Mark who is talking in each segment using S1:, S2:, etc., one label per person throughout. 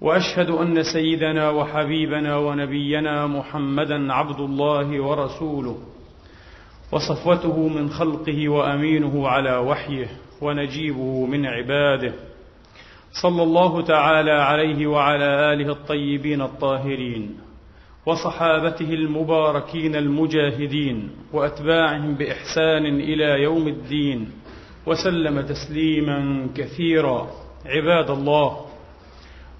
S1: وأشهد أن سيدنا وحبيبنا ونبينا محمدا عبد الله ورسوله وصفوته من خلقه وأمينه على وحيه ونجيبه من عباده. صلى الله تعالى عليه وعلى آله الطيبين الطاهرين وصحابته المباركين المجاهدين وأتباعهم بإحسان إلى يوم الدين وسلم تسليما كثيرا. عباد الله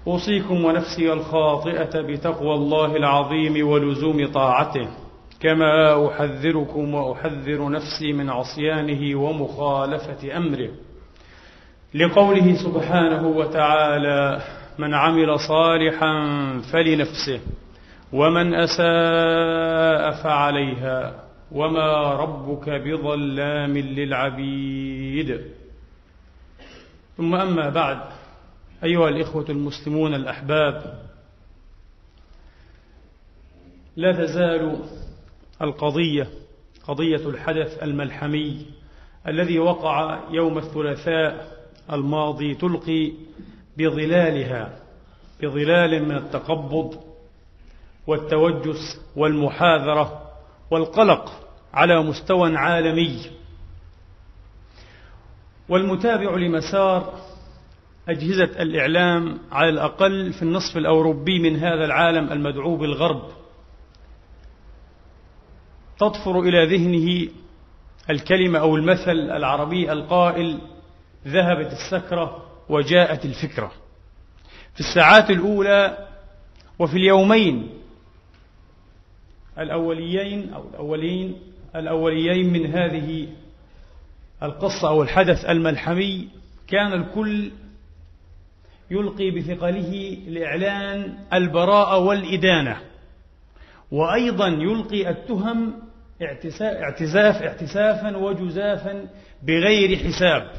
S1: أوصيكم ونفسي الخاطئة بتقوى الله العظيم ولزوم طاعته كما أحذركم وأحذر نفسي من عصيانه ومخالفة أمره. لقوله سبحانه وتعالى من عمل صالحا فلنفسه ومن أساء فعليها وما ربك بظلام للعبيد. ثم أما بعد أيها الإخوة المسلمون الأحباب لا تزال القضية قضية الحدث الملحمي الذي وقع يوم الثلاثاء الماضي تلقي بظلالها بظلال من التقبض والتوجس والمحاذرة والقلق على مستوى عالمي. والمتابع لمسار أجهزة الإعلام على الأقل في النصف الأوروبي من هذا العالم المدعو بالغرب. تطفر إلى ذهنه الكلمة أو المثل العربي القائل ذهبت السكرة وجاءت الفكرة في الساعات الأولى وفي اليومين الأوليين أو الأولين الأوليين من هذه القصة أو الحدث الملحمي كان الكل يلقي بثقله لإعلان البراءة والإدانة. وأيضا يلقي التهم اعتزاف اعتسافا وجزافا بغير حساب.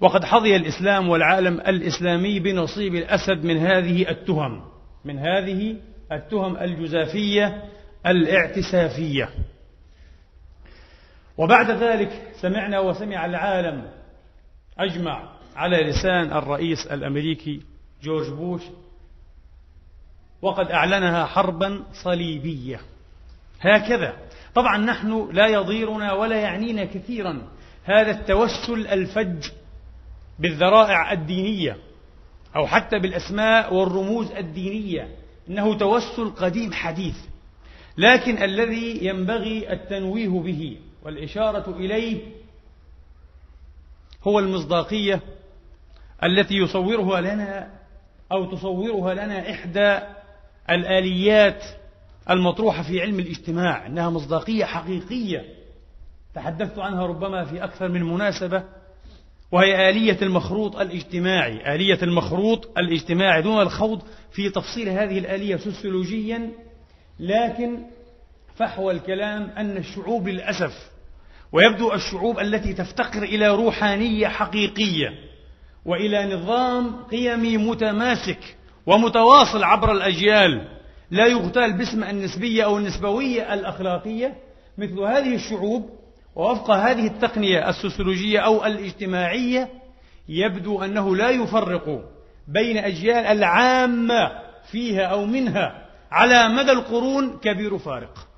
S1: وقد حظي الإسلام والعالم الإسلامي بنصيب الأسد من هذه التهم من هذه التهم الجزافية الاعتسافية. وبعد ذلك سمعنا وسمع العالم أجمع على لسان الرئيس الأمريكي جورج بوش وقد أعلنها حربا صليبية. هكذا. طبعا نحن لا يضيرنا ولا يعنينا كثيرا هذا التوسل الفج بالذرائع الدينية أو حتى بالأسماء والرموز الدينية. إنه توسل قديم حديث. لكن الذي ينبغي التنويه به والإشارة إليه هو المصداقية التي يصورها لنا أو تصورها لنا إحدى الآليات المطروحة في علم الاجتماع أنها مصداقية حقيقية. تحدثت عنها ربما في أكثر من مناسبة وهي آلية المخروط الاجتماعي. آلية المخروط الاجتماعي دون الخوض في تفصيل هذه الآلية سوسيولوجيا لكن فحوى الكلام أن الشعوب للأسف ويبدو الشعوب التي تفتقر إلى روحانية حقيقية. وإلى نظام قيمي متماسك ومتواصل عبر الأجيال. لا يغتال باسم النسبية أو النسبوية الأخلاقية مثل هذه الشعوب ووفق هذه التقنية السوسيولوجية أو الاجتماعية. يبدو أنه لا يفرق بين أجيال العامة فيها أو منها على مدى القرون كبير فارق.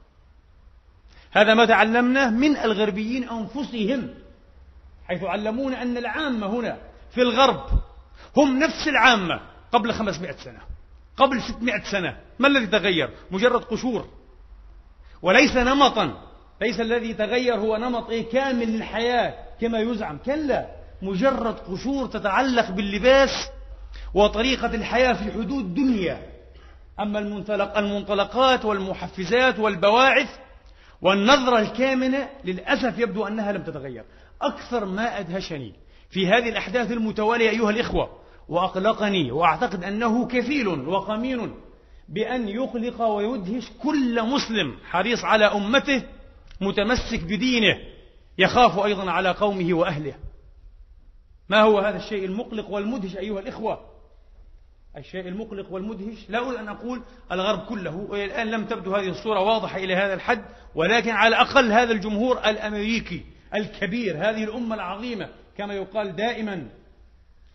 S1: هذا ما تعلمناه من الغربيين أنفسهم حيث علمونا أن العامة هنا في الغرب هم نفس العامة قبل 500 سنة. قبل 600 سنة. ما الذي تغير؟ مجرد قشور. وليس نمطا. ليس الذي تغير هو نمط إيه؟ كامل للحياة كما يزعم. كلا. مجرد قشور تتعلق باللباس وطريقة الحياة في حدود دنيا. أما المنطلق المنطلقات والمحفزات والبواعث والنظرة الكامنة للأسف يبدو أنها لم تتغير. أكثر ما أدهشني في هذه الأحداث المتوالية أيها الإخوة وأقلقني وأعتقد أنه كفيل وقمين بأن يخلق ويدهش كل مسلم حريص على أمته متمسك بدينه يخاف أيضا على قومه وأهله. ما هو هذا الشيء المقلق والمدهش أيها الإخوة؟ الشيء المقلق والمدهش لا أقول أن أقول الغرب كله الآن لم تبدو هذه الصورة واضحة إلى هذا الحد ولكن على الأقل هذا الجمهور الأمريكي الكبير هذه الأمة العظيمة كما يقال دائما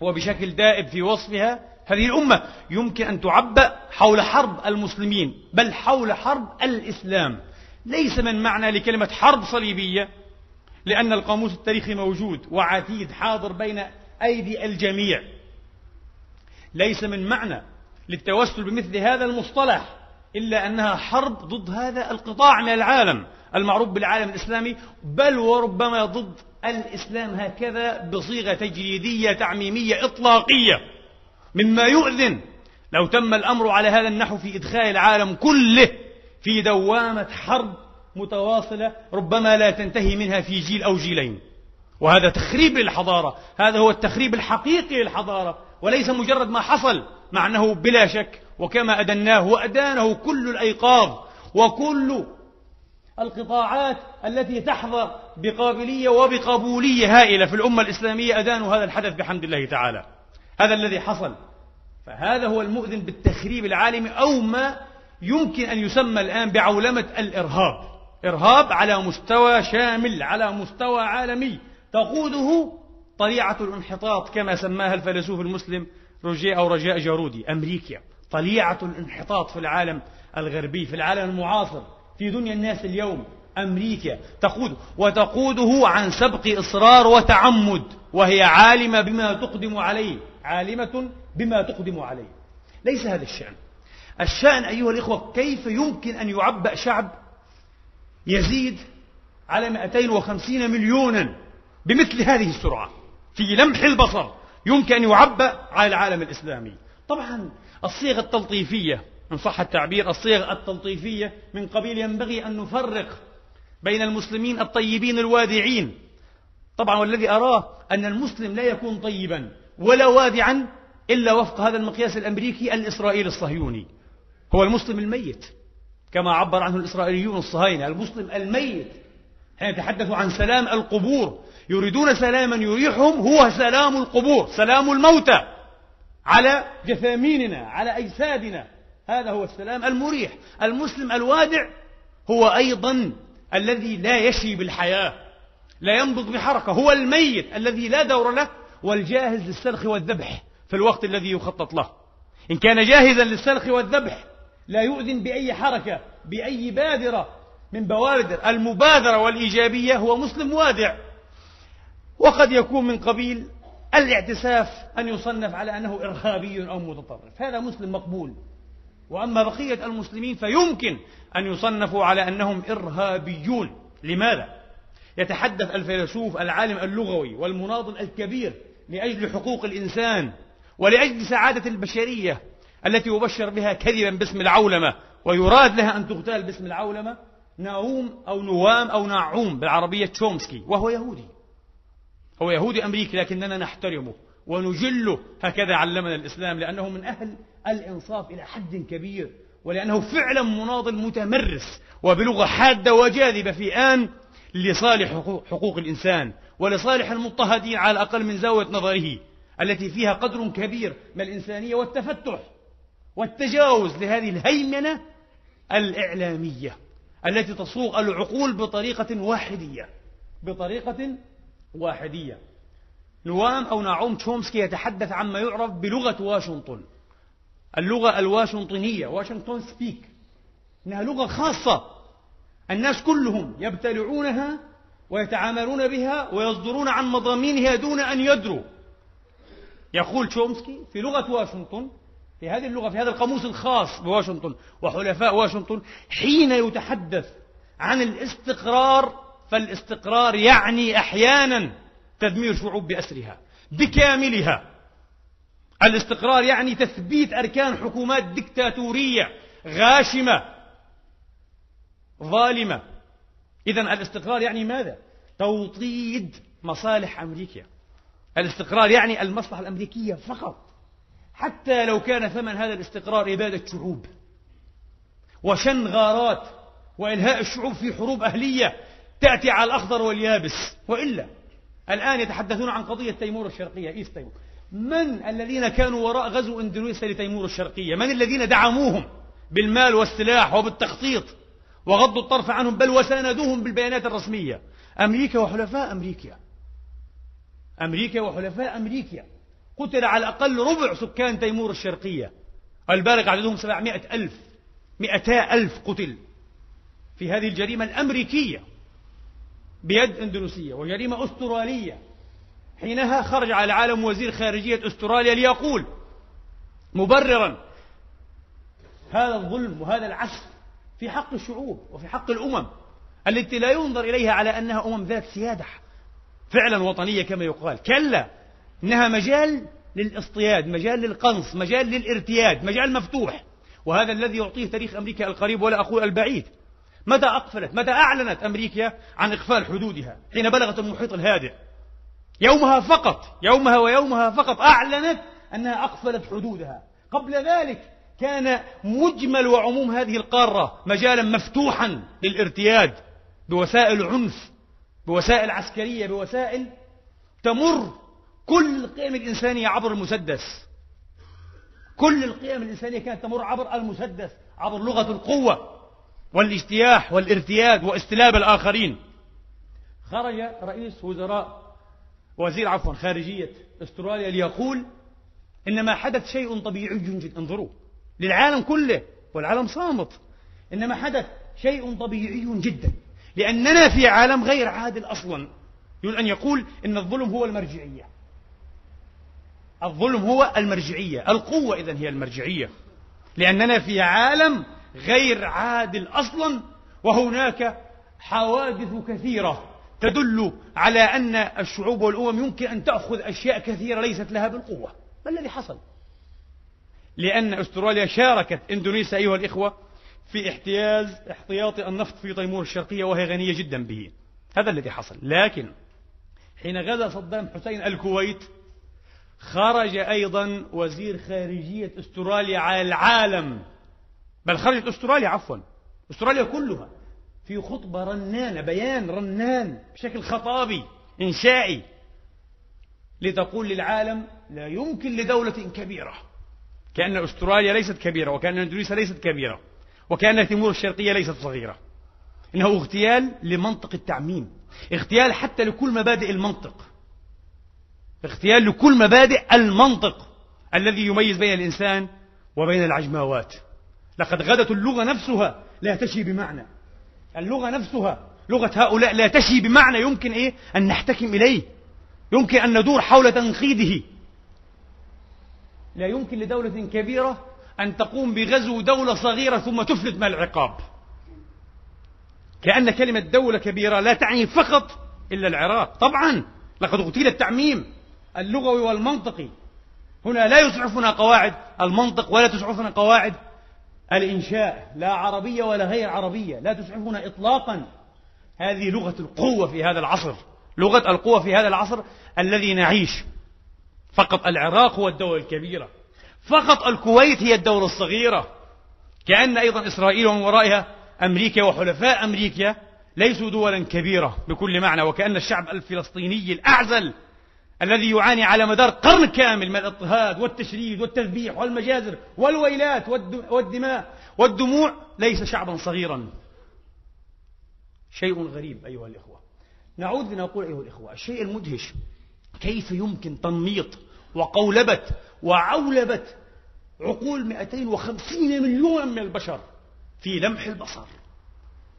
S1: وبشكل دائب في وصفها هذه الأمة يمكن أن تعبأ حول حرب المسلمين بل حول حرب الإسلام. ليس من معنى لكلمة حرب صليبية لأن القاموس التاريخي موجود وعتيد حاضر بين أيدي الجميع. ليس من معنى للتوسل بمثل هذا المصطلح إلا أنها حرب ضد هذا القطاع من العالم. المعروف بالعالم الإسلامي بل وربما ضد الإسلام هكذا بصيغة تجريدية تعميمية إطلاقية. مما يؤذن لو تم الأمر على هذا النحو في إدخال العالم كله في دوامة حرب متواصلة ربما لا تنتهي منها في جيل أو جيلين. وهذا تخريب للحضارة هذا هو التخريب الحقيقي للحضارة وليس مجرد ما حصل مع أنه بلا شك وكما أدناه وأدانه كل الأيقاظ وكل القطاعات التي تحظى بقابلية وبقبولية هائلة في الأمة الإسلامية أدانوا هذا الحدث بحمد الله تعالى. هذا الذي حصل. فهذا هو المؤذن بالتخريب العالمي أو ما يمكن أن يسمى الآن بعولمة الإرهاب. إرهاب على مستوى شامل على مستوى عالمي. تقوده طليعة الانحطاط كما سماها الفيلسوف المسلم روجيه أو رجاء جارودي أمريكا طليعة الانحطاط في العالم الغربي في العالم المعاصر. في دنيا الناس اليوم أمريكا تقود وتقوده عن سبق إصرار وتعمد وهي عالمة بما تقدم عليه عالمة بما تقدم عليه. ليس هذا الشأن. الشأن أيها الإخوة كيف يمكن أن يعبأ شعب يزيد على 250 مليونا بمثل هذه السرعة؟ في لمح البصر يمكن أن يعبأ على العالم الإسلامي. طبعا الصيغة التلطيفية إن صح التعبير الصيغ التلطيفية من قبيل ينبغي أن نفرق بين المسلمين الطيبين الوادعين طبعا والذي أراه أن المسلم لا يكون طيبا ولا وادعا إلا وفق هذا المقياس الأمريكي الإسرائيلي الصهيوني. هو المسلم الميت كما عبر عنه الإسرائيليون الصهاينة. المسلم الميت حين يتحدثوا عن سلام القبور يريدون سلاما يريحهم هو سلام القبور سلام الموتى على جثاميننا على أجسادنا. هذا هو السلام المريح. المسلم الوادع هو أيضا الذي لا يشي بالحياة لا ينبض بحركة هو الميت الذي لا دور له والجاهز للسلخ والذبح في الوقت الذي يخطط له. إن كان جاهزا للسلخ والذبح لا يؤذن بأي حركة بأي بادرة من بوادر. المبادرة والإيجابية هو مسلم وادع. وقد يكون من قبيل الاعتساف أن يصنف على أنه إرهابي أو متطرف. هذا مسلم مقبول. وأما بقية المسلمين فيمكن أن يصنفوا على أنهم إرهابيون. لماذا؟ يتحدث الفيلسوف العالم اللغوي والمناضل الكبير لأجل حقوق الإنسان ولأجل سعادة البشرية التي يبشر بها كذبا باسم العولمة ويراد لها أن تغتال باسم العولمة ناوم أو نوام أو ناعوم بالعربية تشومسكي وهو يهودي. هو يهودي أمريكي لكننا نحترمه ونجله. هكذا علمنا الإسلام لأنه من أهل الإنصاف إلى حد كبير ولأنه فعلا مناضل متمرس وبلغة حادة وجاذبة في آن لصالح حقوق الإنسان ولصالح المضطهدين على الأقل من زاوية نظره التي فيها قدر كبير من الإنسانية والتفتح والتجاوز لهذه الهيمنة الإعلامية التي تصوغ العقول بطريقة واحدية بطريقة واحدية. نوام أو ناعوم تشومسكي يتحدث عما يعرف بلغة واشنطن. اللغة الواشنطنية واشنطن سبيك إنها لغة خاصة. الناس كلهم يبتلعونها ويتعاملون بها ويصدرون عن مضامينها دون أن يدروا. يقول تشومسكي في لغة واشنطن في هذه اللغة في هذا القاموس الخاص بواشنطن وحلفاء واشنطن حين يتحدث عن الاستقرار فالاستقرار يعني أحيانا تدمير شعوب بأسرها بكاملها. الاستقرار يعني تثبيت أركان حكومات دكتاتورية غاشمة ظالمة. إذا الاستقرار يعني ماذا؟ توطيد مصالح أمريكا. الاستقرار يعني المصلحة الأمريكية فقط. حتى لو كان ثمن هذا الاستقرار إبادة شعوب وشن غارات وإلهاء الشعوب في حروب أهلية تأتي على الأخضر واليابس. وإلا الآن يتحدثون عن قضية تيمور الشرقية East Timor. من الذين كانوا وراء غزو إندونيسيا لتيمور الشرقية؟ من الذين دعموهم بالمال والسلاح وبالتخطيط وغضوا الطرف عنهم بل وساندوهم بالبيانات الرسمية؟ أمريكا وحلفاء أمريكا. أمريكا وحلفاء أمريكا. قتل على الأقل ربع سكان تيمور الشرقية. البالغ عددهم سبعمائة ألف. مئتا ألف قتل في هذه الجريمة الأمريكية بيد إندونيسية وجريمة أسترالية. حينها خرج على العالم وزير خارجية أستراليا ليقول مبررا هذا الظلم وهذا العسف في حق الشعوب وفي حق الأمم التي لا ينظر إليها على أنها أمم ذات سيادة فعلا وطنية كما يقال. كلا إنها مجال للاصطياد مجال للقنص مجال للارتياد مجال مفتوح. وهذا الذي يعطيه تاريخ أمريكا القريب ولا أقول البعيد. متى أقفلت متى أعلنت أمريكا عن إقفال حدودها حين بلغت المحيط الهادئ؟ يومها فقط يومها ويومها فقط. أعلنت أنها أقفلت حدودها. قبل ذلك كان مجمل وعموم هذه القارة مجالا مفتوحا للارتياد بوسائل عنف بوسائل عسكرية بوسائل تمر كل القيم الإنسانية عبر المسدس. كل القيم الإنسانية كانت تمر عبر المسدس عبر لغة القوة والاجتياح والارتياد واستلاب الآخرين. خرج رئيس وزراء وزير عفوا خارجية استراليا ليقول إن ما حدث شيء طبيعي جدا انظروا. للعالم كله والعالم صامت. إنما حدث شيء طبيعي جدا. لأننا في عالم غير عادل أصلا. يريد أن يقول إن الظلم هو المرجعية. الظلم هو المرجعية. القوة إذن هي المرجعية. لأننا في عالم غير عادل أصلا. وهناك حوادث كثيرة. تدل على أن الشعوب والأمم يمكن أن تأخذ أشياء كثيرة ليست لها بالقوة. ما الذي حصل؟ لأن أستراليا شاركت إندونيسيا أيها الإخوة في احتياز احتياطي النفط في تيمور الشرقية وهي غنية جدا به. هذا الذي حصل. لكن حين غزا صدام حسين الكويت خرج أيضا وزير خارجية أستراليا على العالم. بل خرجت أستراليا عفوا أستراليا كلها. في خطبة رنانة بيان رنان بشكل خطابي إنشائي لتقول للعالم لا يمكن لدولة كبيرة. كأن أستراليا ليست كبيرة وكأن إندونيسيا ليست كبيرة وكأن تيمور الشرقية ليست صغيرة. إنه اغتيال لمنطق التعميم اغتيال حتى لكل مبادئ المنطق. اغتيال لكل مبادئ المنطق الذي يميز بين الإنسان وبين العجماوات لقد غدت اللغة نفسها لا تشي بمعنى. اللغة نفسها. لغة هؤلاء لا تشي بمعنى يمكن إيه؟ أن نحتكم إليه. يمكن أن ندور حول تنقيده. لا يمكن لدولة كبيرة أن تقوم بغزو دولة صغيرة ثم تفلت من العقاب. كأن كلمة دولة كبيرة لا تعني فقط إلا العراق. طبعا لقد أغتيل التعميم اللغوي والمنطقي. هنا لا يسعفنا قواعد المنطق ولا تسعفنا قواعد الإنشاء لا عربية ولا غير عربية لا تسعفنا إطلاقا. هذه لغة القوة في هذا العصر لغة القوة في هذا العصر الذي نعيش. فقط العراق هو الدولة الكبيرة. فقط الكويت هي الدولة الصغيرة. كأن أيضا إسرائيل ومن ورائها أمريكا وحلفاء أمريكا ليسوا دولا كبيرة بكل معنى وكأن الشعب الفلسطيني الأعزل الذي يعاني على مدار قرن كامل من الاضطهاد والتشريد والتذبيح والمجازر والويلات والدماء والدموع ليس شعبا صغيرا. شيء غريب أيها الإخوة. نعود لنقول أيها الإخوة الشيء المدهش كيف يمكن تنميط وقولبة وعولبة عقول 250 مليون من البشر في لمح البصر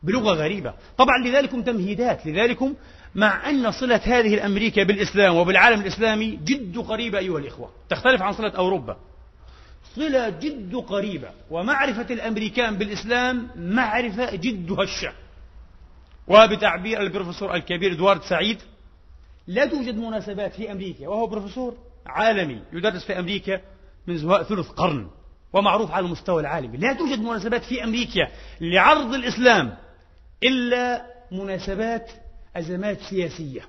S1: بلغة غريبة. طبعا لذلكم تمهيدات لذلكم مع أن صلة هذه الأمريكا بالإسلام وبالعالم الإسلامي جد قريبة أيها الإخوة. تختلف عن صلة أوروبا. صلة جد قريبة. ومعرفة الأمريكان بالإسلام معرفة جد هشة وبتعبير البروفيسور الكبير إدوارد سعيد لا توجد مناسبات في أمريكا وهو بروفيسور عالمي يدرس في أمريكا منذ ثلث قرن ومعروف على المستوى العالمي. لا توجد مناسبات في أمريكا لعرض الإسلام إلا مناسبات أزمات سياسية.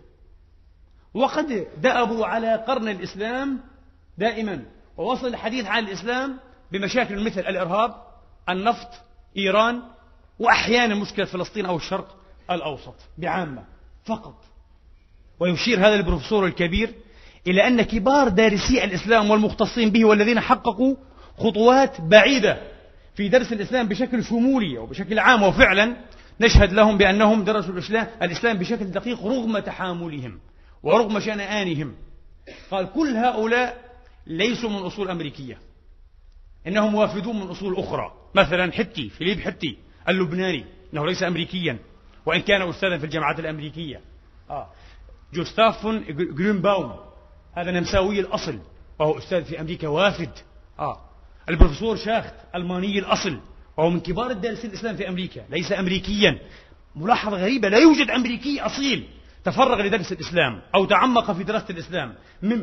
S1: وقد دأبوا على قرن الإسلام دائما ووصل الحديث عن الإسلام بمشاكل مثل الإرهاب النفط إيران وأحيانا مشكلة فلسطين أو الشرق الأوسط بعامة فقط. ويشير هذا البروفيسور الكبير إلى أن كبار دارسي الإسلام والمختصين به والذين حققوا خطوات بعيدة في درس الإسلام بشكل شمولي وبشكل عام وفعلا نشهد لهم بأنهم درسوا الإسلام, الإسلام بشكل دقيق رغم تحاملهم ورغم شنآنهم. قال كل هؤلاء ليسوا من أصول أمريكية. إنهم وافدون من أصول أخرى. مثلا حتي فيليب حتي اللبناني إنه ليس أمريكيا وإن كان أستاذا في الجامعات الأمريكية. آه. جوستاف جرينباوم هذا نمساوي الأصل وهو أستاذ في أمريكا وافد. آه. البروفيسور شاخت ألماني الأصل. وهو من كبار الدارسين للإسلام في أمريكا ليس أمريكيا. ملاحظة غريبة لا يوجد أمريكي أصيل تفرغ لدرس الإسلام أو تعمق في دراسة الإسلام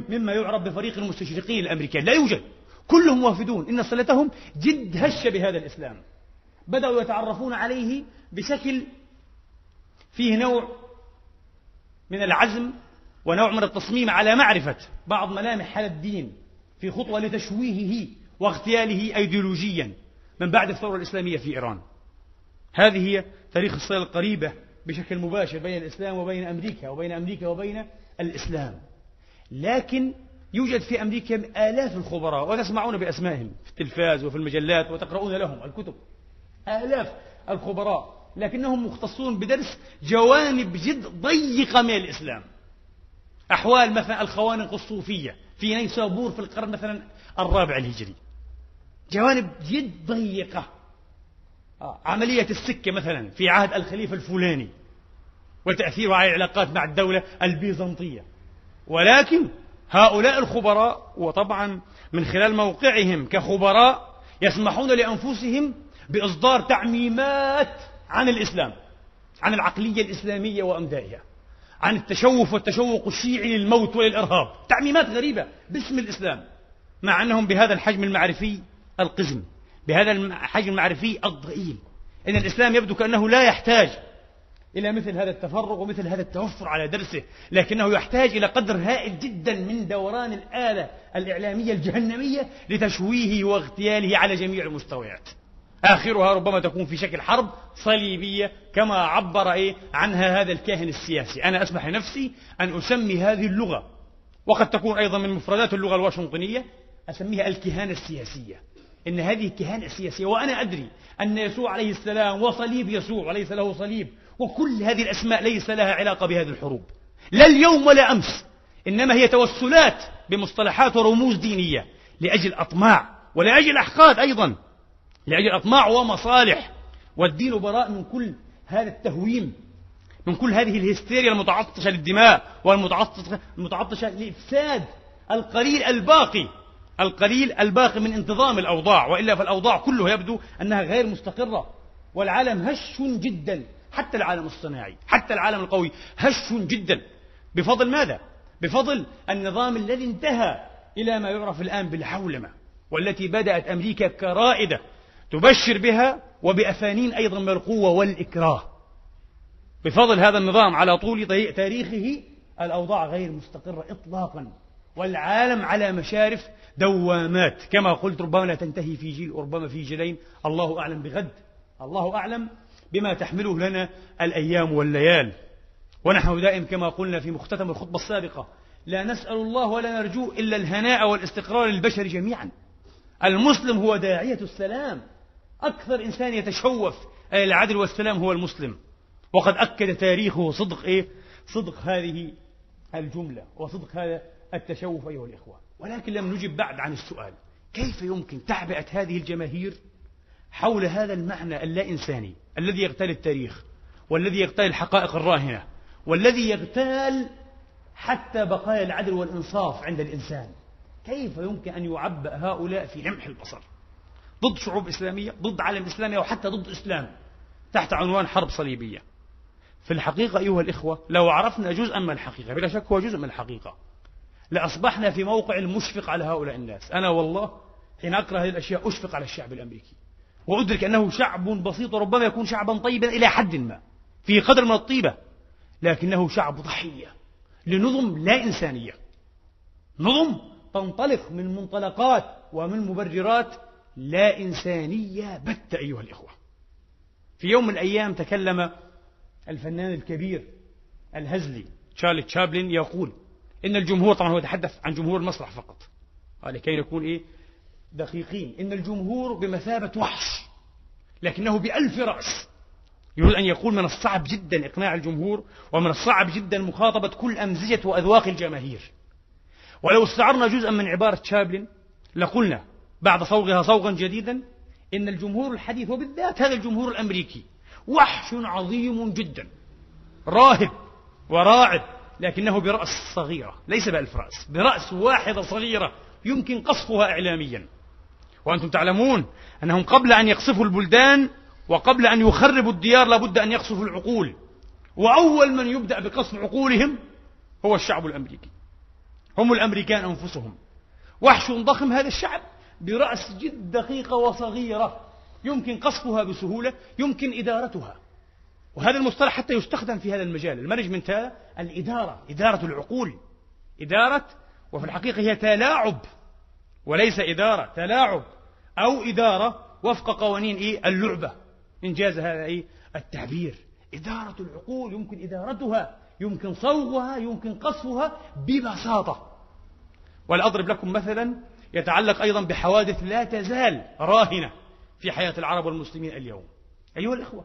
S1: مما يعرف بفريق المستشرقين الأمريكان لا يوجد. كلهم وافدون إن صلتهم جد هش بهذا الإسلام. بدأوا يتعرفون عليه بشكل فيه نوع من العزم ونوع من التصميم على معرفة بعض ملامح هذا الدين في خطوة لتشويهه واغتياله أيديولوجيا. من بعد الثورة الإسلامية في إيران. هذه هي تاريخ الصلة القريبة بشكل مباشر بين الإسلام وبين أمريكا وبين أمريكا وبين الإسلام. لكن يوجد في أمريكا آلاف الخبراء وتسمعون بأسمائهم في التلفاز وفي المجلات وتقرؤون لهم الكتب. آلاف الخبراء لكنهم مختصون بدرس جوانب جد ضيقة من الإسلام. أحوال مثلا الخوانق الصوفية في نيسابور في القرن مثلا الرابع الهجري. جوانب جد ضيقة. آه، عملية السكة مثلا في عهد الخليفة الفلاني وتأثيره على العلاقات مع الدولة البيزنطية. ولكن هؤلاء الخبراء وطبعا من خلال موقعهم كخبراء يسمحون لأنفسهم بإصدار تعميمات عن الإسلام عن العقلية الإسلامية وأمدائها عن التشوف والتشوق الشيعي للموت وللإرهاب. تعميمات غريبة باسم الإسلام مع أنهم بهذا الحجم المعرفي القزم. بهذا الحجم المعرفي الضئيل. إن الإسلام يبدو كأنه لا يحتاج إلى مثل هذا التفرغ ومثل هذا التوفر على درسه لكنه يحتاج إلى قدر هائل جدا من دوران الآلة الإعلامية الجهنمية لتشويهه واغتياله على جميع المستويات. آخرها ربما تكون في شكل حرب صليبية كما عبر إيه عنها هذا الكاهن السياسي. أنا أسمح لنفسي أن أسمي هذه اللغة. وقد تكون أيضا من مفردات اللغة الواشنطنية أسميها الكهانة السياسية. إن هذه الكهانة السياسية وأنا أدري أن يسوع عليه السلام وصليب يسوع وليس له صليب وكل هذه الأسماء ليس لها علاقة بهذه الحروب. لا اليوم ولا أمس إنما هي توسلات بمصطلحات ورموز دينية لأجل أطماع ولأجل أحقاد أيضا لأجل أطماع ومصالح. والدين براء من كل هذا التهويم من كل هذه الهستيريا المتعطشة للدماء والمتعطشة المتعطشة لإفساد القليل الباقي القليل الباقي من انتظام الأوضاع وإلا فالأوضاع كلها يبدو أنها غير مستقرة والعالم هش جدا حتى العالم الصناعي حتى العالم القوي هش جدا. بفضل ماذا؟ بفضل النظام الذي انتهى إلى ما يعرف الآن بالحولمة والتي بدأت أمريكا كرائدة تبشر بها وبأفانين أيضا من القوة والإكراه. بفضل هذا النظام على طول تاريخه الأوضاع غير مستقرة إطلاقا. والعالم على مشارف دوامات. كما قلت ربما لا تنتهي في جيل ربما في جيلين. الله أعلم بغد. الله أعلم بما تحمله لنا الأيام والليال. ونحن دائم كما قلنا في مختتم الخطبة السابقة لا نسأل الله ولا نرجو إلا الهناء والاستقرار للبشر جميعا. المسلم هو داعية السلام. أكثر إنسان يتشوف العدل والسلام هو المسلم. وقد أكد تاريخه صدق إيه؟ صدق هذه الجملة وصدق هذا التشوف أيها الإخوة. ولكن لم نجب بعد عن السؤال. كيف يمكن تعبئة هذه الجماهير حول هذا المعنى اللا إنساني الذي يغتال التاريخ والذي يغتال الحقائق الراهنة والذي يغتال حتى بقايا العدل والإنصاف عند الإنسان؟ كيف يمكن أن يعبأ هؤلاء في لمح البصر؟ ضد شعوب إسلامية ضد عالم إسلامي أو حتى ضد إسلام تحت عنوان حرب صليبية. في الحقيقة أيها الإخوة لو عرفنا جزءا من الحقيقة بلا شك هو جزء من الحقيقة لأصبحنا في موقع المشفق على هؤلاء الناس. أنا والله حين أقرأ هذه الأشياء أشفق على الشعب الأمريكي. وأدرك أنه شعب بسيط وربما يكون شعبا طيبا إلى حد ما في قدر من الطيبة لكنه شعب ضحية لنظم لا إنسانية. نظم تنطلق من منطلقات ومن مبررات لا إنسانية بت أيها الإخوة. في يوم من الأيام تكلم الفنان الكبير الهزلي تشارلي تشابلين يقول إن الجمهور طبعا هو يتحدث عن جمهور المسرح فقط. لكي نكون إيه؟ دقيقين. إن الجمهور بمثابة وحش لكنه بألف رأس. يريد أن يقول من الصعب جدا إقناع الجمهور ومن الصعب جدا مخاطبة كل أمزجة وأذواق الجماهير. ولو استعرنا جزءا من عبارة شابلن لقلنا بعد صوغها صوغا جديدا إن الجمهور الحديث وبالذات هذا الجمهور الأمريكي وحش عظيم جدا. راهب وراعب لكنه برأس صغيرة ليس بألف رأس برأس واحدة صغيرة يمكن قصفها إعلاميا. وأنتم تعلمون أنهم قبل أن يقصفوا البلدان وقبل أن يخربوا الديار لابد أن يقصفوا العقول. وأول من يبدأ بقصف عقولهم هو الشعب الأمريكي. هم الأمريكان أنفسهم. وحش ضخم هذا الشعب برأس جد دقيقة وصغيرة. يمكن قصفها بسهولة يمكن إدارتها. وهذا المصطلح حتى يستخدم في هذا المجال. المانجمنت هذا الإدارة إدارة العقول. إدارة وفي الحقيقة هي تلاعب وليس إدارة تلاعب أو إدارة وفق قوانين إيه؟ اللعبة. إنجاز هذا إيه؟ التعبير. إدارة العقول يمكن إدارتها يمكن صوغها يمكن قصفها ببساطة. ولأضرب لكم مثلا يتعلق أيضا بحوادث لا تزال راهنة في حياة العرب والمسلمين اليوم. أيها الإخوة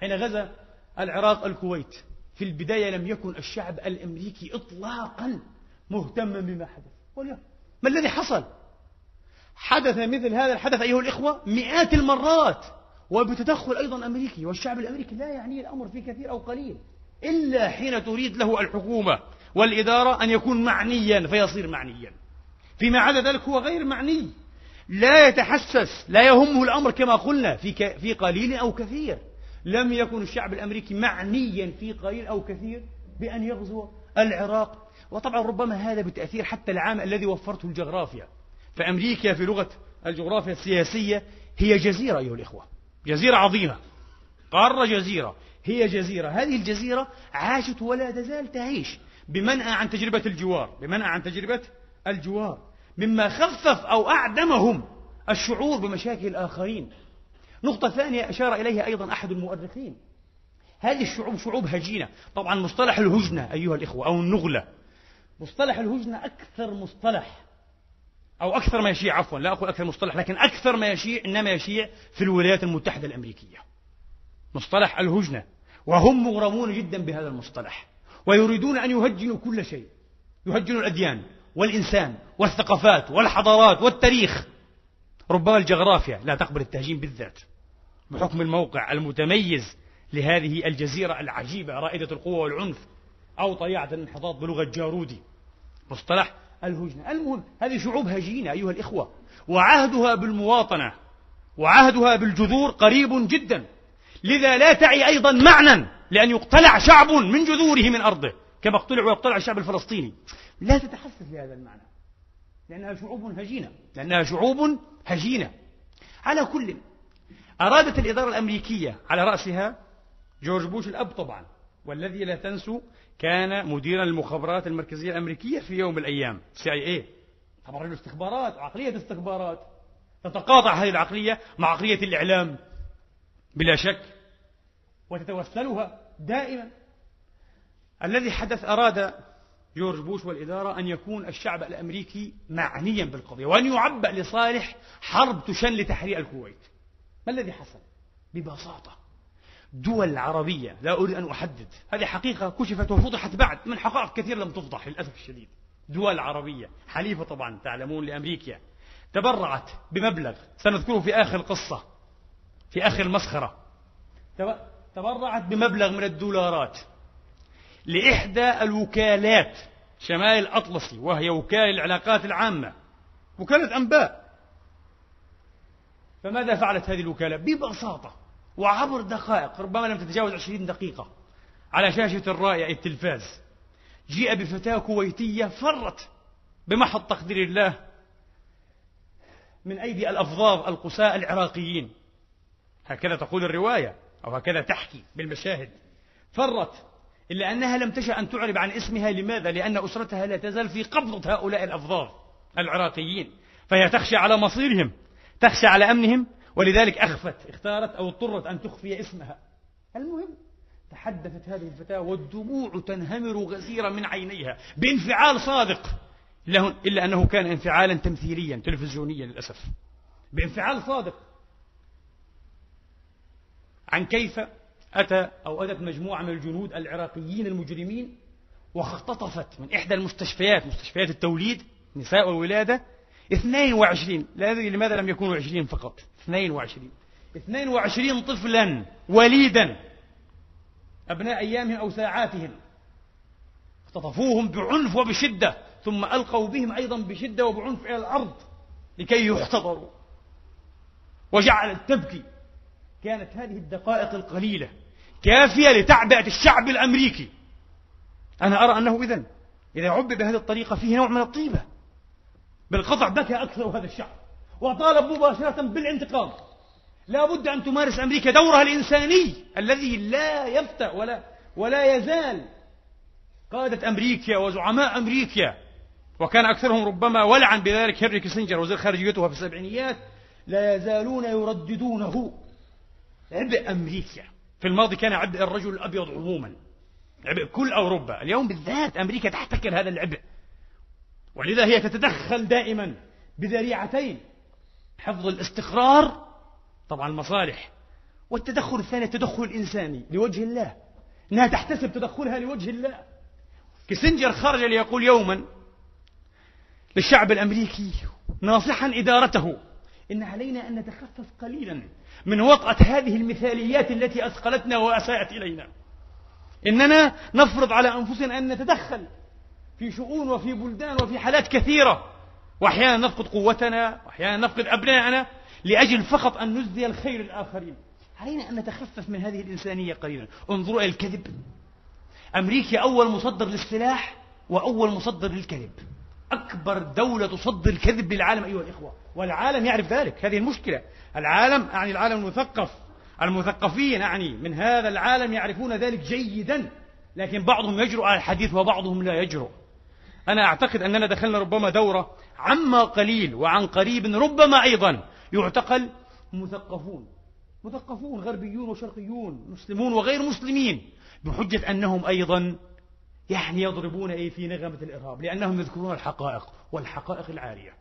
S1: حين غزا العراق الكويت. في البداية لم يكن الشعب الأمريكي إطلاقا مهتما بما حدث. ما الذي حصل؟ حدث مثل هذا الحدث أيها الإخوة مئات المرات وبتدخل أيضا أمريكي والشعب الأمريكي لا يعنيه الأمر في كثير أو قليل إلا حين تريد له الحكومة والإدارة أن يكون معنيا فيصير معنيا. فيما عدا ذلك هو غير معني. لا يتحسس لا يهمه الأمر كما قلنا في, في قليل أو كثير. لم يكن الشعب الأمريكي معنيا في قليل أو كثير بأن يغزو العراق. وطبعا ربما هذا بتأثير حتى العام الذي وفرته الجغرافيا. فأمريكا في لغة الجغرافيا السياسية هي جزيرة أيها الإخوة. جزيرة عظيمة. قارة جزيرة. هي جزيرة. هذه الجزيرة عاشت ولا تزال تعيش بمنأى عن تجربة الجوار بمنأى عن تجربة الجوار. مما خفف أو أعدمهم الشعور بمشاكل الآخرين. نقطة ثانية أشار إليها أيضا أحد المؤرخين. هذه الشعوب شعوب هجينة. طبعا مصطلح الهجنة أيها الإخوة أو النغلة. مصطلح الهجنة أكثر مصطلح أو أكثر ما يشيع عفوا لا أقول أكثر مصطلح لكن أكثر ما يشيع إنما يشيع في الولايات المتحدة الأمريكية. مصطلح الهجنة. وهم مغرمون جدا بهذا المصطلح. ويريدون أن يهجنوا كل شيء. يهجنوا الأديان والإنسان والثقافات والحضارات والتاريخ. ربما الجغرافيا لا تقبل التهجين بالذات. بحكم الموقع المتميز لهذه الجزيرة العجيبة رائدة القوة والعنف أو طليعة الانحطاط بلغة جارودي مصطلح الهجنة. المهم هذه شعوب هجينة أيها الإخوة وعهدها بالمواطنة وعهدها بالجذور قريب جدا. لذا لا تعي أيضا معنى لأن يقتلع شعب من جذوره من أرضه كما اقتلع ويقتلع الشعب الفلسطيني. لا تتحسس بهذا المعنى لأنها شعوب هجينة لأنها شعوب هجينة. على كل أرادت الإدارة الأمريكية على رأسها جورج بوش الأب طبعا والذي لا تنسوا كان مديرا للمخابرات المركزية الأمريكية في يوم من الأيام اي طبعا الاستخبارات عقلية استخبارات. تتقاطع هذه العقلية مع عقلية الإعلام بلا شك وتتوسلها دائما. الذي حدث أراد جورج بوش والإدارة أن يكون الشعب الأمريكي معنيا بالقضية وأن يعبأ لصالح حرب تشن لتحرير الكويت. ما الذي حصل؟ ببساطة دول عربية لا أريد أن أحدد. هذه حقيقة كشفت وفضحت بعد من حقائق كثير لم تفضح للأسف الشديد. دول عربية حليفة طبعا تعلمون لأمريكا. تبرعت بمبلغ سنذكره في آخر القصة في آخر المسخرة تبرعت بمبلغ من الدولارات لإحدى الوكالات شمال الأطلسي وهي وكالة العلاقات العامة. وكالة أنباء. فماذا فعلت هذه الوكالة؟ ببساطة وعبر دقائق ربما لم تتجاوز عشرين دقيقة على شاشة الرائع التلفاز. جيء بفتاة كويتية فرت بمحض تقدير الله من أيدي الأفظاظ القساء العراقيين. هكذا تقول الرواية أو هكذا تحكي بالمشاهد. فرت إلا أنها لم تشأ أن تعرب عن اسمها. لماذا؟ لأن أسرتها لا تزال في قبضة هؤلاء الأفظاظ العراقيين فهي تخشى على مصيرهم. تخشى على أمنهم ولذلك أخفت اختارت أو اضطرت أن تخفي اسمها. المهم تحدثت هذه الفتاة والدموع تنهمر غزيرا من عينيها بانفعال صادق. إلا أنه كان انفعالا تمثيليا تلفزيونيا للأسف. بانفعال صادق. عن كيف أتى أو أتت مجموعة من الجنود العراقيين المجرمين واختطفت من إحدى المستشفيات مستشفيات التوليد نساء والولادة 22 لا أدري لماذا لم يكونوا 20 فقط. 22 22 طفلا وليدا أبناء أيامهم أو ساعاتهم. اختطفوهم بعنف وبشدة ثم ألقوا بهم أيضا بشدة وبعنف إلى الأرض لكي يحتضروا وجعلت تبكي كانت هذه الدقائق القليلة كافية لتعبئة الشعب الأمريكي. أنا أرى أنه إذن إذا عب بهذه الطريقة فيه نوع من الطيبة. بالقطع بكى أكثر هذا الشعب وطالب مباشرة بالانتقام. لا بد أن تمارس أمريكا دورها الإنساني الذي لا يفتأ ولا ولا يزال قادة أمريكا وزعماء أمريكا. وكان أكثرهم ربما ولعا بذلك هنري كيسنجر وزير خارجيتها في السبعينيات لا يزالون يرددونه. عبء أمريكا. في الماضي كان عبء الرجل الأبيض عموما. عبء كل أوروبا. اليوم بالذات أمريكا تحتكر هذا العبء. ولذا هي تتدخل دائما بذريعتين. حفظ الاستقرار طبعا المصالح والتدخل الثاني التدخل الإنساني لوجه الله. أنها تحتسب تدخلها لوجه الله. كيسنجر خرج ليقول يوما للشعب الأمريكي ناصحا إدارته إن علينا أن نتخفف قليلا من وطأة هذه المثاليات التي أثقلتنا وأساءت إلينا. إننا نفرض على أنفسنا أن نتدخل في شؤون وفي بلدان وفي حالات كثيرة. وأحيانا نفقد قوتنا وأحيانا نفقد أبنائنا لأجل فقط أن نزدي الخير الآخرين علينا أن نتخفف من هذه الإنسانية قليلا. انظروا إلى الكذب. أمريكا أول مصدر للسلاح وأول مصدر للكذب. أكبر دولة تصدر الكذب للعالم أيها الإخوة. والعالم يعرف ذلك. هذه المشكلة. العالم أعني العالم المثقف. المثقفين أعني من هذا العالم يعرفون ذلك جيدا. لكن بعضهم يجرؤ على الحديث وبعضهم لا يجرؤ. أنا أعتقد أننا دخلنا ربما دورة عما قليل وعن قريب ربما أيضا يعتقل مثقفون. مثقفون غربيون وشرقيون مسلمون وغير مسلمين بحجة أنهم أيضا يعني يضربون إيه في نغمة الإرهاب لأنهم يذكرون الحقائق والحقائق العارية.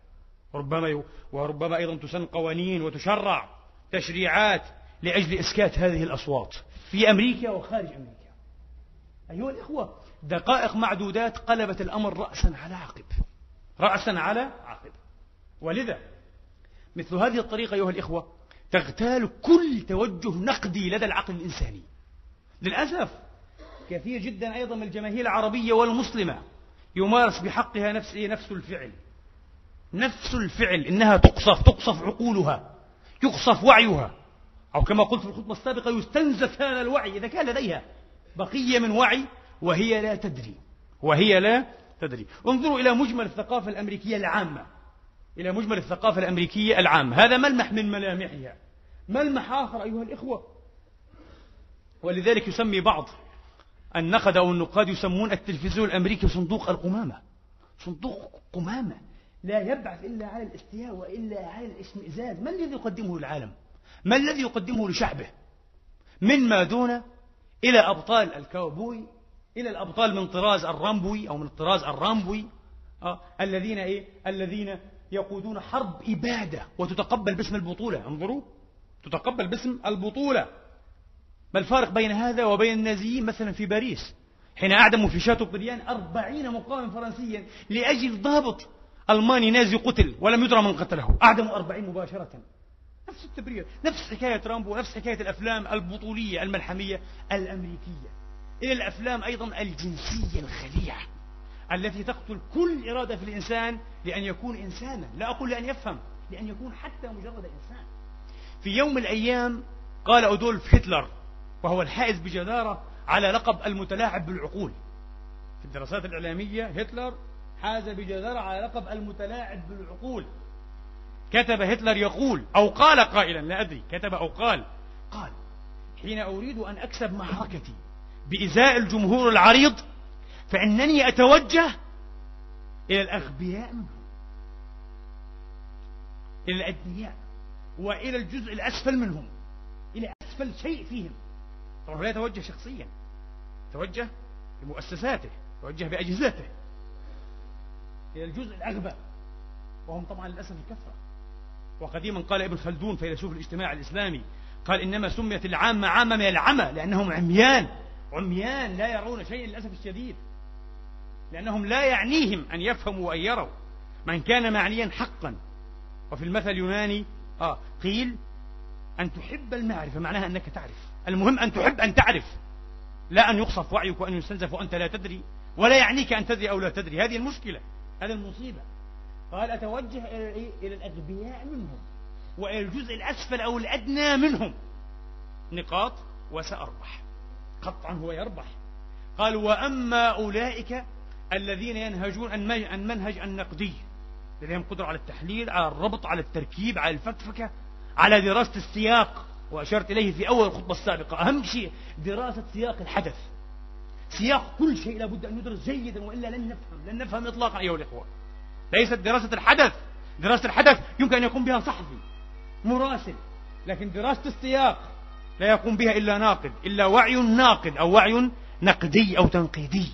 S1: وربما وربما أيضا تسن قوانين وتشرع تشريعات لأجل إسكات هذه الأصوات في أمريكا وخارج أمريكا. أيها الإخوة دقائق معدودات قلبت الأمر رأسا على عقب. رأسا على عقب. ولذا مثل هذه الطريقة أيها الإخوة تغتال كل توجه نقدي لدى العقل الإنساني. للأسف كثير جدا أيضا من الجماهير العربية والمسلمة يمارس بحقها نفس إيه؟ نفس الفعل. نفس الفعل إنها تقصف تقصف عقولها يقصف وعيها. أو كما قلت في الخطبة السابقة يستنزف هذا الوعي إذا كان لديها بقية من وعي وهي لا تدري. وهي لا تدري. انظروا إلى مجمل الثقافة الأمريكية العامة. إلى مجمل الثقافة الأمريكية العامة. هذا ملمح من ملامحها. ملمح آخر أيها الإخوة. ولذلك يسمي بعض النقد أو النقاد يسمون التلفزيون الأمريكي صندوق القمامة. صندوق قمامة. لا يبعث إلا على الإستياء وإلا على الاشمئزاز ما الذي يقدمه للعالم ما الذي يقدمه لشعبه؟ مما دون إلى أبطال الكاوبوي إلى الأبطال من طراز الرامبوي أو من طراز الرامبوي آه الذين إيه؟ الذين يقودون حرب إبادة وتتقبل باسم البطولة. انظروا تتقبل باسم البطولة. ما الفارق بين هذا وبين النازيين مثلا في باريس؟ حين أعدموا في شاتو بريان أربعين مقاما فرنسيا لأجل ضابط ألماني نازي قتل ولم يدرى من قتله. أعدموا أربعين مباشرة. نفس التبرير نفس حكاية رامبو نفس حكاية الأفلام البطولية الملحمية الأمريكية. إلى الأفلام أيضا الجنسية الخليعة التي تقتل كل إرادة في الإنسان لأن يكون إنسانا. لا أقول لأن يفهم لأن يكون حتى مجرد إنسان. في يوم من الأيام قال أدولف هتلر وهو الحائز بجدارة على لقب المتلاعب بالعقول. في الدراسات الإعلامية هتلر حاز بجدارة على لقب المتلاعب بالعقول. كتب هتلر يقول أو قال قائلا لا أدري كتب أو قال قال حين أريد أن أكسب معركتي بإزاء الجمهور العريض فإنني أتوجه إلى الأغبياء منهم إلى الأدنياء وإلى الجزء الأسفل منهم إلى أسفل شيء فيهم. طبعا لا يتوجه شخصيا توجه بمؤسساته توجه بأجهزته إلى الجزء الأغبى. وهم طبعا للأسف الكثرة. وقديما قال ابن خلدون فيلسوف الاجتماع الإسلامي قال إنما سميت العامة عامة من العمى لأنهم عميان. عميان لا يرون شيئا للأسف الشديد لأنهم لا يعنيهم أن يفهموا وأن يروا من كان معنيا حقا. وفي المثل اليوناني آه قيل أن تحب المعرفة معناها أنك تعرف. المهم أن تحب أن تعرف لا أن يقصف وعيك وأن يستنزف وأنت لا تدري ولا يعنيك أن تدري أو لا تدري. هذه المشكلة هذه المصيبة. قال أتوجه إلى إلى الأغبياء منهم وإلى الجزء الأسفل أو الأدنى منهم. نقاط وسأربح. قطعا هو يربح. قال وأما أولئك الذين ينهجون عن منهج النقدي لديهم قدرة على التحليل على الربط على التركيب على الفكفكة على دراسة السياق وأشرت إليه في أول الخطبة السابقة. أهم شيء دراسة سياق الحدث. سياق كل شيء لابد أن يدرس جيدا وإلا لن نفهم لن نفهم إطلاقا أيها الإخوة. ليست دراسة الحدث. دراسة الحدث يمكن أن يقوم بها صحفي مراسل لكن دراسة السياق لا يقوم بها إلا ناقد إلا وعي ناقد أو وعي نقدي أو تنقيدي.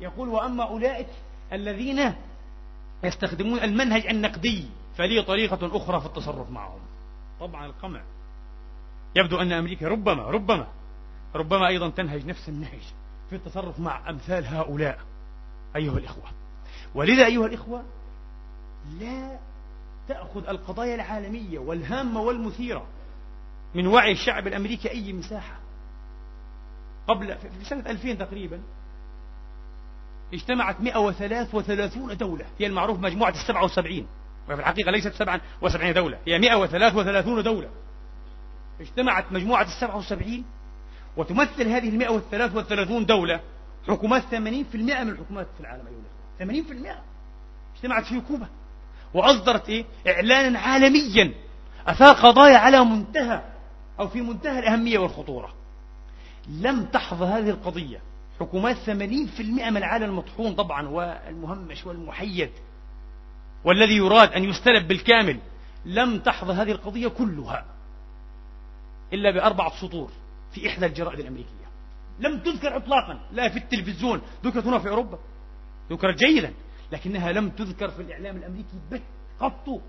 S1: يقول وأما أولئك الذين يستخدمون المنهج النقدي فلي طريقة أخرى في التصرف معهم. طبعا القمع. يبدو أن أمريكا ربما ربما ربما أيضا تنهج نفس النهج في التصرف مع أمثال هؤلاء أيها الإخوة. ولذا أيها الإخوة لا تأخذ القضايا العالمية والهامة والمثيرة من وعي الشعب الأمريكي أي مساحة. قبل في سنة 2000 تقريبا اجتمعت 133 دولة. هي المعروف مجموعة السبعة وسبعين. وفي الحقيقة ليست سبعا وسبعين دولة. هي 133 دولة. اجتمعت مجموعة السبعة وسبعين وتمثل هذه والثلاث والثلاثون دولة حكومات ثمانين في المئة من الحكومات في العالم أيها الأخوة. ثمانين في المئة. اجتمعت في كوبا. وأصدرت إيه؟ إعلانا عالميا. أثار قضايا على منتهى أو في منتهى الأهمية والخطورة. لم تحظى هذه القضية. حكومات ثمانين في المئة من العالم المطحون طبعا والمهمش والمحيد والذي يراد أن يستلب بالكامل. لم تحظى هذه القضية كلها إلا بأربعة سطور في إحدى الجرائد الأمريكية. لم تذكر إطلاقا لا في التلفزيون. ذكرت هنا في أوروبا. ذكرت جيدا لكنها لم تذكر في الإعلام الأمريكي قط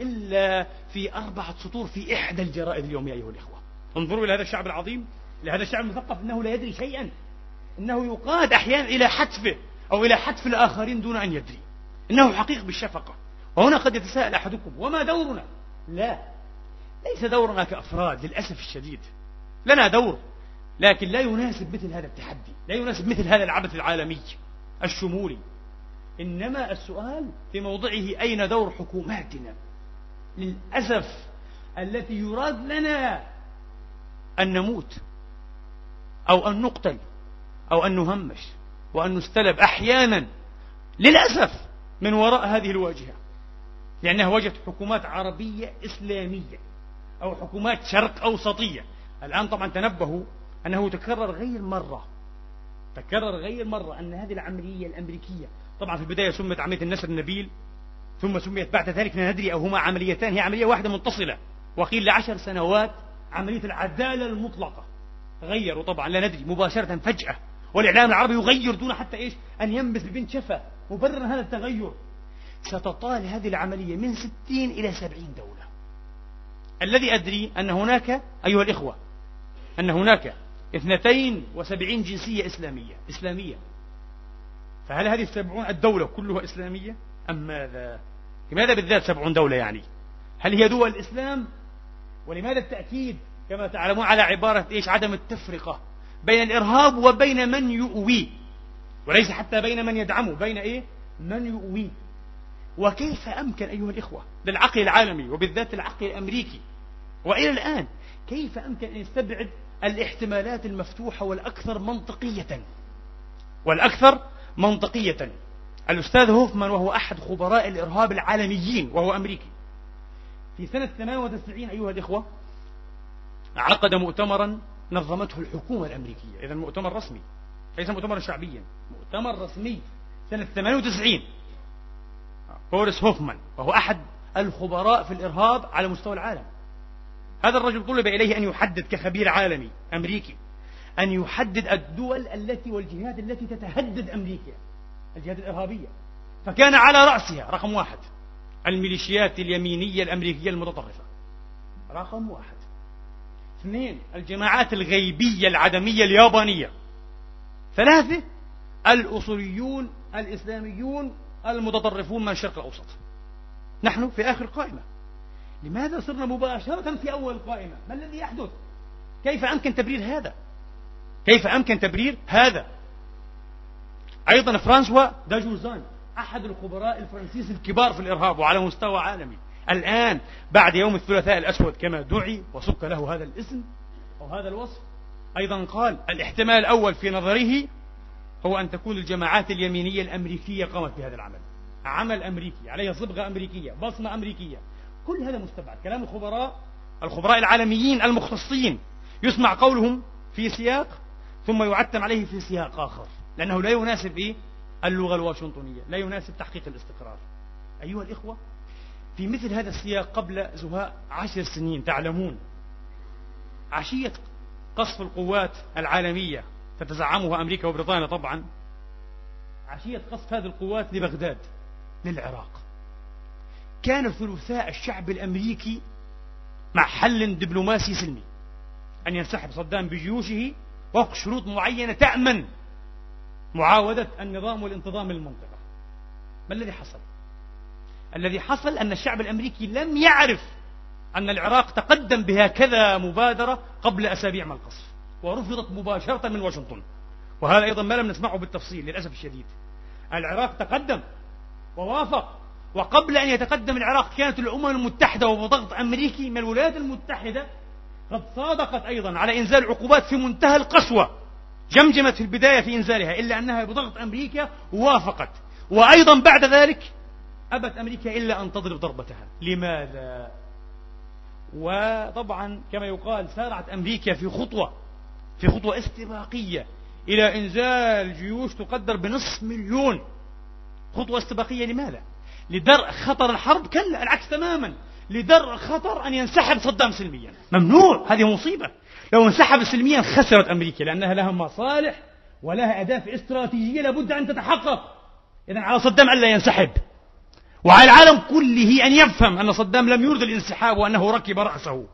S1: إلا في أربعة سطور في إحدى الجرائد اليومية أيها الإخوة. انظروا إلى هذا الشعب العظيم لهذا الشعب المثقف أنه لا يدري شيئا إنه يقاد أحيانا إلى حتفه أو إلى حتف الآخرين دون أن يدري. إنه حقيق بالشفقة. وهنا قد يتساءل أحدكم وما دورنا؟ لا. ليس دورنا كأفراد للأسف الشديد. لنا دور لكن لا يناسب مثل هذا التحدي لا يناسب مثل هذا العبث العالمي الشمولي. إنما السؤال في موضعه أين دور حكوماتنا؟ للأسف التي يراد لنا أن نموت أو أن نقتل أو أن نهمش وأن نستلب أحيانا للأسف من وراء هذه الواجهة لأنها وجهة حكومات عربية إسلامية أو حكومات شرق أوسطية. الآن طبعا تنبهوا أنه تكرر غير مرة تكرر غير مرة أن هذه العملية الأمريكية طبعا في البداية سمت عملية النسر النبيل ثم سميت بعد ذلك لا ندري أو هما عمليتان هي عملية واحدة متصلة وقيل لعشر سنوات عملية العدالة المطلقة. غيروا طبعا لا ندري مباشرة فجأة. والإعلام العربي يغير دون حتى إيش؟ أن ينبث ببنت شفة مبررا هذا التغير. ستطال هذه العملية من ستين إلى سبعين دولة. الذي أدري أن هناك أيها الإخوة أن هناك اثنتين وسبعين جنسية إسلامية. إسلامية. فهل هذه السبعون الدولة كلها إسلامية؟ أم ماذا؟ لماذا بالذات سبعون دولة يعني؟ هل هي دول الإسلام ولماذا التأكيد؟ كما تعلمون على عبارة إيش؟ عدم التفرقة بين الإرهاب وبين من يؤوي. وليس حتى بين من يدعمه بين إيه؟ من يؤوي. وكيف أمكن أيها الإخوة للعقل العالمي وبالذات العقل الأمريكي وإلى الآن كيف أمكن أن يستبعد الاحتمالات المفتوحة والأكثر منطقية؟ والأكثر منطقية. الأستاذ هوفمان وهو أحد خبراء الإرهاب العالميين وهو أمريكي. في سنة 98 أيها الإخوة عقد مؤتمرا نظمته الحكومة الأمريكية. إذا مؤتمر رسمي ليس مؤتمرا شعبيا مؤتمر رسمي سنة 98 بوريس هوفمان وهو أحد الخبراء في الإرهاب على مستوى العالم. هذا الرجل طلب إليه أن يحدد كخبير عالمي أمريكي أن يحدد الدول التي والجهات التي تتهدد أمريكا الجهات الإرهابية. فكان على رأسها رقم واحد. الميليشيات اليمينية الأمريكية المتطرفة. رقم واحد. اثنين الجماعات الغيبية العدمية اليابانية. ثلاثة الأصوليون الإسلاميون المتطرفون من الشرق الأوسط. نحن في آخر قائمة. لماذا صرنا مباشرة في أول القائمة ما الذي يحدث؟ كيف أمكن تبرير هذا؟ كيف أمكن تبرير هذا؟ أيضا فرانسوا داجوزان. أحد الخبراء الفرنسيس الكبار في الإرهاب وعلى مستوى عالمي. الآن بعد يوم الثلاثاء الأسود كما دعي وسك له هذا الاسم أو هذا الوصف أيضا قال الاحتمال الأول في نظره هو أن تكون الجماعات اليمينية الأمريكية قامت بهذا العمل. عمل أمريكي عليه صبغة أمريكية بصمة أمريكية. كل هذا مستبعد. كلام الخبراء الخبراء العالميين المختصين يسمع قولهم في سياق ثم يعتم عليه في سياق آخر. لأنه لا يناسب إيه؟ اللغة الواشنطنية. لا يناسب تحقيق الاستقرار. أيها الإخوة في مثل هذا السياق قبل زهاء عشر سنين تعلمون عشية قصف القوات العالمية تتزعمها أمريكا وبريطانيا طبعا. عشية قصف هذه القوات لبغداد للعراق. كان ثلثاء الشعب الأمريكي مع حل دبلوماسي سلمي أن ينسحب صدام بجيوشه وفق شروط معينة تأمن معاودة النظام والانتظام للمنطقة ما الذي حصل؟ الذي حصل أن الشعب الأمريكي لم يعرف أن العراق تقدم بهكذا مبادرة قبل أسابيع من القصف ورفضت مباشرة من واشنطن. وهذا أيضا ما لم نسمعه بالتفصيل للأسف الشديد. العراق تقدم ووافق وقبل أن يتقدم العراق كانت الأمم المتحدة وبضغط أمريكي من الولايات المتحدة قد صادقت أيضا على إنزال عقوبات في منتهى القسوة. جمجمت في البداية في إنزالها إلا أنها بضغط أمريكا وافقت وأيضا بعد ذلك أبت أمريكا إلا أن تضرب ضربتها لماذا؟ وطبعا كما يقال سارعت أمريكا في خطوة في خطوة استباقية إلى إنزال جيوش تقدر بنصف مليون خطوة استباقية لماذا؟ لدرء خطر الحرب كلا العكس تماما لدرء خطر أن ينسحب صدام سلميا. ممنوع هذه مصيبة. لو انسحب سلميا خسرت أمريكا لأنها لها مصالح ولها أهداف استراتيجية لابد أن تتحقق. إذا على صدام ألا ينسحب. وعلى العالم كله أن يفهم أن صدام لم يرد الانسحاب وأنه ركب رأسه.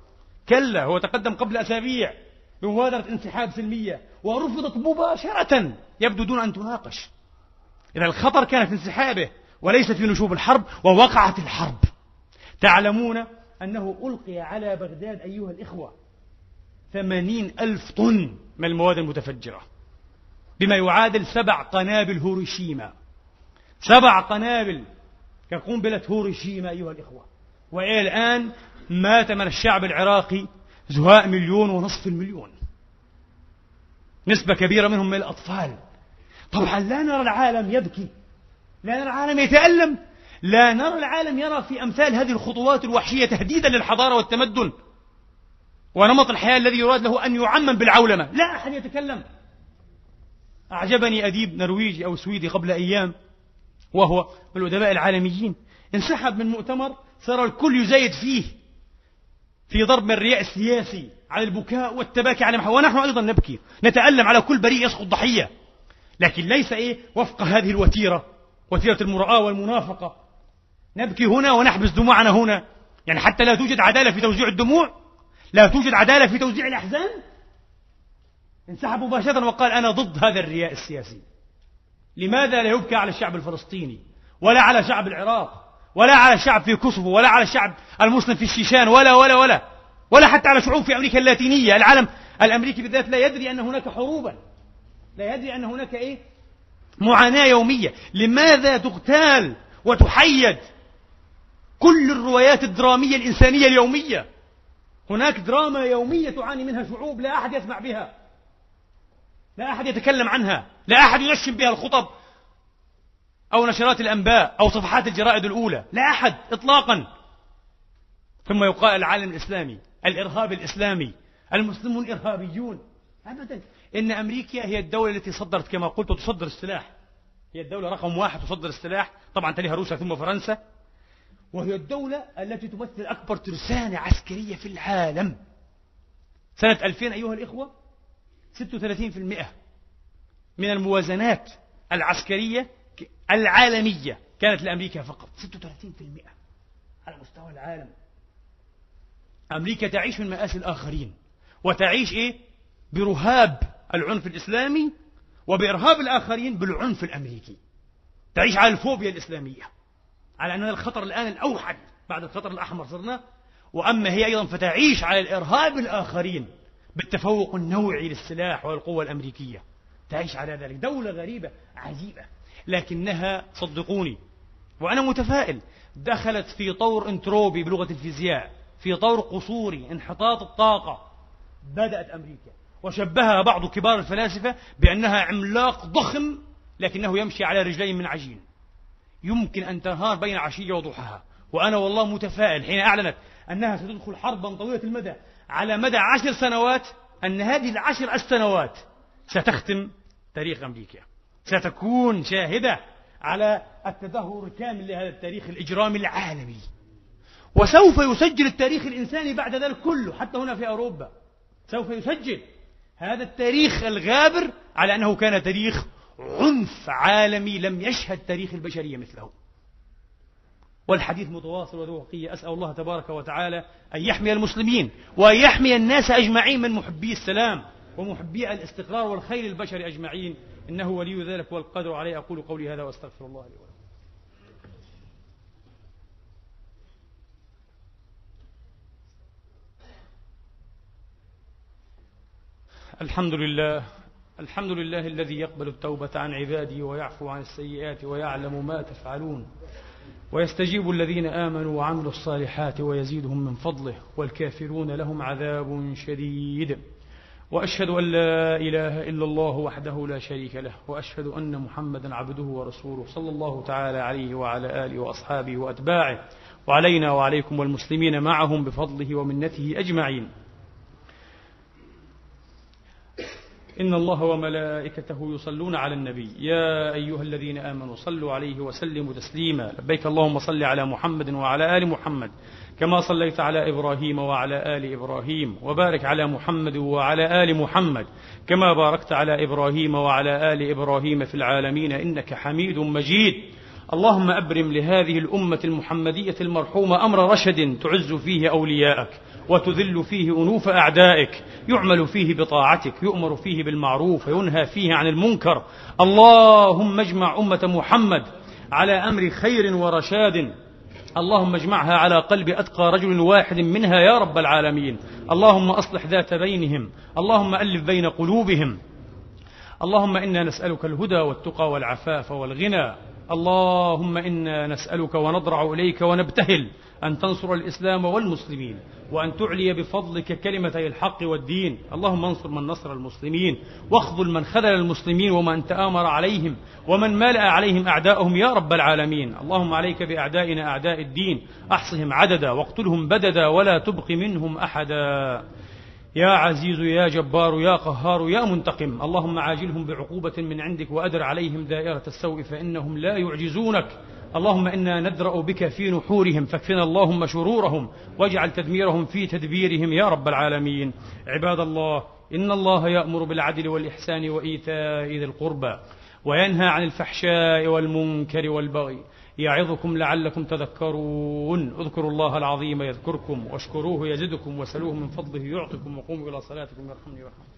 S1: كلا هو تقدم قبل أسابيع بمبادرة انسحاب سلمية ورفضت مباشرة. يبدو دون أن تناقش. إذا الخطر كان في انسحابه وليس في نشوب الحرب ووقعت الحرب. تعلمون أنه ألقي على بغداد أيها الإخوة ثمانين ألف طن من المواد المتفجرة بما يعادل سبع قنابل هيروشيما. سبع قنابل كقنبلة هيروشيما أيها الإخوة. وإلى الآن مات من الشعب العراقي زهاء مليون ونصف المليون. نسبة كبيرة منهم من الأطفال. طبعا لا نرى العالم يبكي لا نرى العالم يتألم. لا نرى العالم يرى في أمثال هذه الخطوات الوحشية تهديدا للحضارة والتمدن ونمط الحياة الذي يراد له أن يعمم بالعولمة. لا أحد يتكلم. أعجبني أديب نرويجي أو سويدي قبل أيام وهو من الأدباء العالميين. انسحب من مؤتمر صار الكل يزايد فيه في ضرب الرياء السياسي على البكاء والتباكي على محا ونحن أيضا نبكي. نتألم على كل بريء يسقط ضحية. لكن ليس إيه وفق هذه الوتيرة وتيرة المرآة والمنافقة. نبكي هنا ونحبس دموعنا هنا. يعني حتى لا توجد عدالة في توزيع الدموع لا توجد عدالة في توزيع الأحزان. انسحب مباشرة وقال أنا ضد هذا الرياء السياسي. لماذا لا يبكى على الشعب الفلسطيني؟ ولا على شعب العراق ولا على الشعب في كوسوفو ولا على الشعب المسلم في الشيشان ولا ولا ولا. ولا حتى على شعوب في أمريكا اللاتينية. العالم الأمريكي بالذات لا يدري أن هناك حروبا. لا يدري أن هناك إيه؟ معاناة يومية. لماذا تغتال وتحيد كل الروايات الدرامية الإنسانية اليومية. هناك دراما يومية تعاني منها شعوب لا أحد يسمع بها. لا أحد يتكلم عنها. لا أحد ينشم بها الخطب أو نشرات الأنباء أو صفحات الجرائد الأولى. لا أحد إطلاقا. ثم يقال العالم الإسلامي الإرهاب الإسلامي المسلمون إرهابيون. أبدا. إن أمريكا هي الدولة التي صدرت كما قلت تصدر السلاح. هي الدولة رقم واحد تصدر السلاح. طبعا تليها روسيا ثم فرنسا. وهي الدولة التي تمثل أكبر ترسانة عسكرية في العالم. سنة 2000 أيها الإخوة 36% من الموازنات العسكرية العالمية كانت لأمريكا فقط. 36% على مستوى العالم. أمريكا تعيش من مآسي الآخرين وتعيش إيه؟ برهاب العنف الإسلامي وبإرهاب الآخرين بالعنف الأمريكي. تعيش على الفوبيا الإسلامية. على أننا الخطر الآن الأوحد بعد الخطر الأحمر صرنا. وأما هي أيضا فتعيش على الإرهاب الآخرين بالتفوق النوعي للسلاح والقوة الأمريكية. تعيش على ذلك. دولة غريبة عجيبة. لكنها صدقوني. وأنا متفائل. دخلت في طور انتروبي بلغة الفيزياء في طور قصوري انحطاط الطاقة. بدأت أمريكا. وشبهها بعض كبار الفلاسفة بأنها عملاق ضخم لكنه يمشي على رجلين من عجين. يمكن أن تنهار بين عشية وضحاها. وأنا والله متفائل حين أعلنت أنها ستدخل حربا طويلة المدى على مدى عشر سنوات أن هذه العشر السنوات ستختم تاريخ أمريكا. ستكون شاهدة على التدهور الكامل لهذا التاريخ الإجرامي العالمي. وسوف يسجل التاريخ الإنساني بعد ذلك كله حتى هنا في أوروبا. سوف يسجل هذا التاريخ الغابر على أنه كان تاريخ عنف عالمي لم يشهد تاريخ البشرية مثله. والحديث متواصل وذوقية أسأل الله تبارك وتعالى أن يحمي المسلمين وأن يحمي الناس أجمعين من محبي السلام ومحبي الاستقرار والخير البشري أجمعين. إنه ولي ذلك والقدر عليه. أقول قولي هذا وأستغفر الله لي ولكم. الحمد لله الحمد لله الذي يقبل التوبة عن عباده ويعفو عن السيئات ويعلم ما تفعلون ويستجيب الذين آمنوا وعملوا الصالحات ويزيدهم من فضله والكافرون لهم عذاب شديد. وأشهد أن لا إله إلا الله وحده لا شريك له وأشهد أن محمدا عبده ورسوله صلى الله تعالى عليه وعلى آله وأصحابه وأتباعه وعلينا وعليكم والمسلمين معهم بفضله ومنته أجمعين. إن الله وملائكته يصلون على النبي. يا أيها الذين آمنوا صلوا عليه وسلموا تسليما. لبيك اللهم صل على محمد وعلى آل محمد كما صليت على إبراهيم وعلى آل إبراهيم وبارك على محمد وعلى آل محمد كما باركت على إبراهيم وعلى آل إبراهيم في العالمين إنك حميد مجيد. اللهم أبرم لهذه الأمة المحمدية المرحومة أمر رشد تعز فيه أولياءك وتذل فيه أنوف أعدائك يعمل فيه بطاعتك يؤمر فيه بالمعروف وينهى فيه عن المنكر. اللهم اجمع أمة محمد على أمر خير ورشاد. اللهم اجمعها على قلب أتقى رجل واحد منها يا رب العالمين. اللهم أصلح ذات بينهم اللهم ألف بين قلوبهم. اللهم إنا نسألك الهدى والتقى والعفاف والغنى. اللهم إنا نسألك ونضرع إليك ونبتهل أن تنصر الإسلام والمسلمين وأن تعلي بفضلك كلمتي الحق والدين. اللهم انصر من نصر المسلمين واخذل من خذل المسلمين ومن تآمر عليهم ومن ملأ عليهم أعداؤهم يا رب العالمين. اللهم عليك بأعدائنا أعداء الدين. أحصهم عددا واقتلهم بددا ولا تبق منهم أحدا. يا عزيز يا جبار يا قهار يا منتقم اللهم عاجلهم بعقوبة من عندك وأدر عليهم دائرة السوء فإنهم لا يعجزونك. اللهم إنا ندرأ بك في نحورهم فاكفنا اللهم شرورهم واجعل تدميرهم في تدبيرهم يا رب العالمين. عباد الله إن الله يأمر بالعدل والإحسان وإيتاء ذي القربى وينهى عن الفحشاء والمنكر والبغي. يعظكم لعلكم تذكرون. اذكروا الله العظيم يذكركم واشكروه يزدكم وسلوه من فضله يعطكم وقوموا إلى صلاتكم يرحمني ويرحمكم.